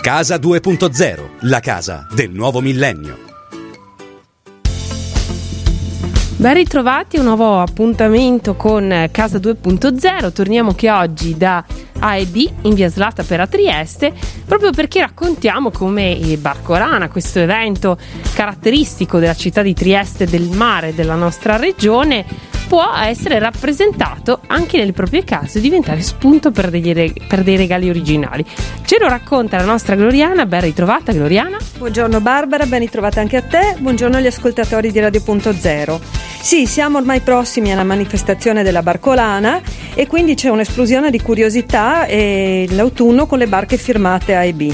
Casa 2.0, la casa del nuovo millennio. Ben ritrovati a un nuovo appuntamento con Casa 2.0. Torniamo che oggi da A e B in via Slata per a Trieste, proprio perché raccontiamo come il Barcorana, questo evento caratteristico della città di Trieste, del mare della nostra regione, può essere rappresentato anche nelle proprie case e diventare spunto per, degli, per, dei regali originali. Ce lo racconta la nostra Gloriana, ben ritrovata Gloriana. Buongiorno Barbara, ben ritrovata anche a te, buongiorno agli ascoltatori di Radio.0. Sì, siamo ormai prossimi alla manifestazione della Barcolana e quindi c'è un'esplosione di curiosità e l'autunno con le barche firmate A e B.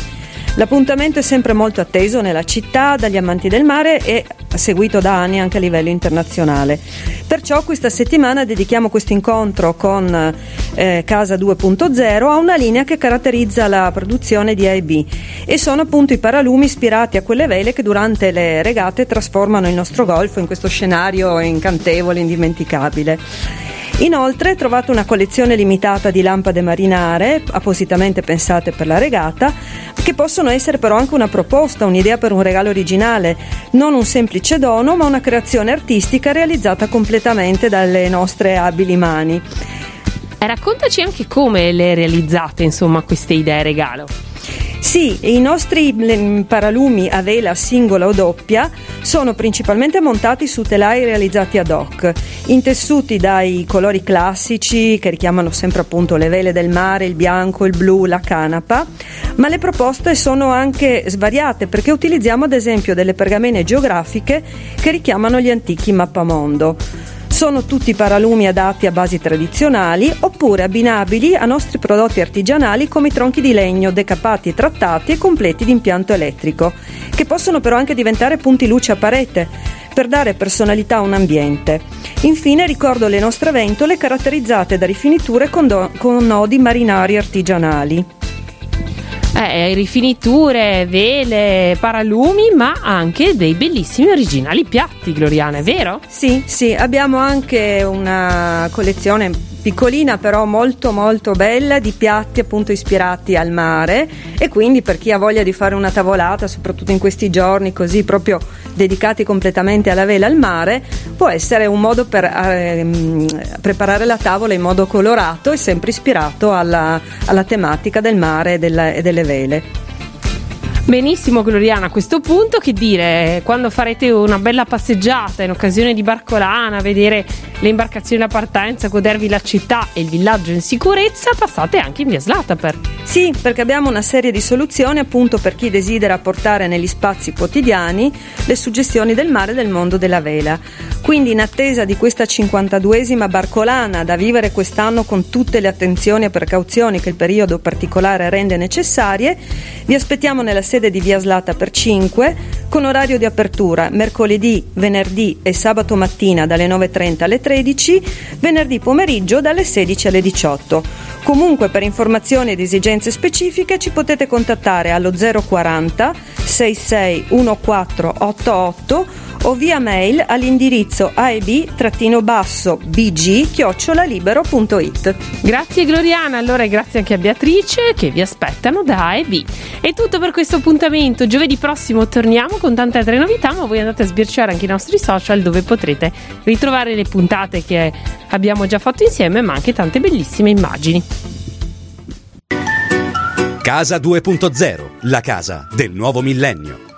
L'appuntamento è sempre molto atteso nella città dagli amanti del mare e seguito da anni anche a livello internazionale. Perciò questa settimana dedichiamo questo incontro con eh, Casa 2.0 a una linea che caratterizza la produzione di AIB e sono appunto i paralumi ispirati a quelle vele che durante le regate trasformano il nostro golfo in questo scenario incantevole, indimenticabile. Inoltre trovate una collezione limitata di lampade marinare, appositamente pensate per la regata, che possono essere però anche una proposta, un'idea per un regalo originale, non un semplice dono, ma una creazione artistica realizzata completamente dalle nostre abili mani. Eh, raccontaci anche come le realizzate, insomma, queste idee regalo. Sì, i nostri paralumi a vela singola o doppia sono principalmente montati su telai realizzati ad hoc, intessuti dai colori classici che richiamano sempre appunto le vele del mare, il bianco, il blu, la canapa, ma le proposte sono anche svariate perché utilizziamo ad esempio delle pergamene geografiche che richiamano gli antichi mappamondo. Sono tutti paralumi adatti a basi tradizionali oppure abbinabili a nostri prodotti artigianali come i tronchi di legno decapati e trattati e completi di impianto elettrico, che possono però anche diventare punti luce a parete per dare personalità a un ambiente. Infine ricordo le nostre ventole caratterizzate da rifiniture con, do- con nodi marinari artigianali. Eh, rifiniture, vele, paralumi, ma anche dei bellissimi originali piatti, Gloriana, è vero? Sì, sì, abbiamo anche una collezione piccolina però molto molto bella di piatti appunto ispirati al mare e quindi per chi ha voglia di fare una tavolata soprattutto in questi giorni così proprio dedicati completamente alla vela al mare può essere un modo per ehm, preparare la tavola in modo colorato e sempre ispirato alla, alla tematica del mare e, della, e delle vele. Benissimo Gloriana, a questo punto che dire, quando farete una bella passeggiata in occasione di Barcolana, vedere le imbarcazioni da partenza, godervi la città e il villaggio in sicurezza, passate anche in via Slataper. Sì, perché abbiamo una serie di soluzioni appunto per chi desidera portare negli spazi quotidiani le suggestioni del mare e del mondo della vela. Quindi in attesa di questa 52esima Barcolana da vivere quest'anno con tutte le attenzioni e precauzioni che il periodo particolare rende necessarie, vi aspettiamo nella serie sede di Via Slata per 5 con orario di apertura mercoledì, venerdì e sabato mattina dalle 9.30 alle 13, venerdì pomeriggio dalle 16 alle 18. Comunque per informazioni ed esigenze specifiche ci potete contattare allo 040 66 1488 o via mail all'indirizzo aeb-bg chiocciolalibero.it. Grazie Gloriana, allora e grazie anche a Beatrice che vi aspettano da AEB. È tutto per questo appuntamento. Giovedì prossimo torniamo con tante altre novità, ma voi andate a sbirciare anche i nostri social dove potrete ritrovare le puntate che abbiamo già fatto insieme, ma anche tante bellissime immagini. Casa 2.0, la casa del nuovo millennio.